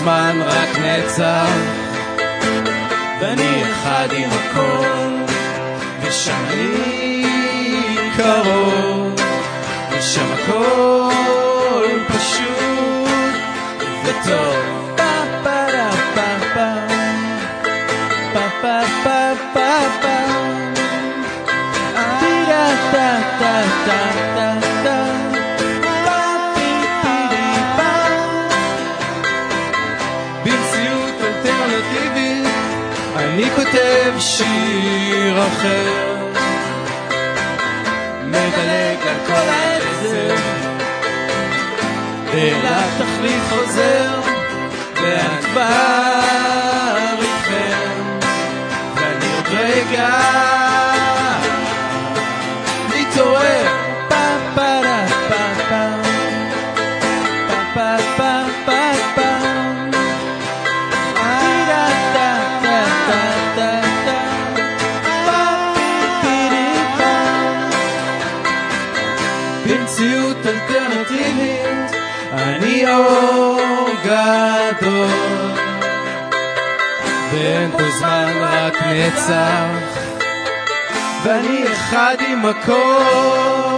זמן רק נצח ואני אחד עם הכל ושם אני קרוב ושם הכל פשוט וטוב. במציאות אלטרנטיבית אני כותב שיר אחר אל התכלית חוזר ואת כבר איתכם. ואני עוד רגע מתעורר. פה פה דה פה פה פה פה פה פה במציאות אלטרנטיבית אני אור גדול. ואין פה זמן רק נצח. ואני אחד עם הכל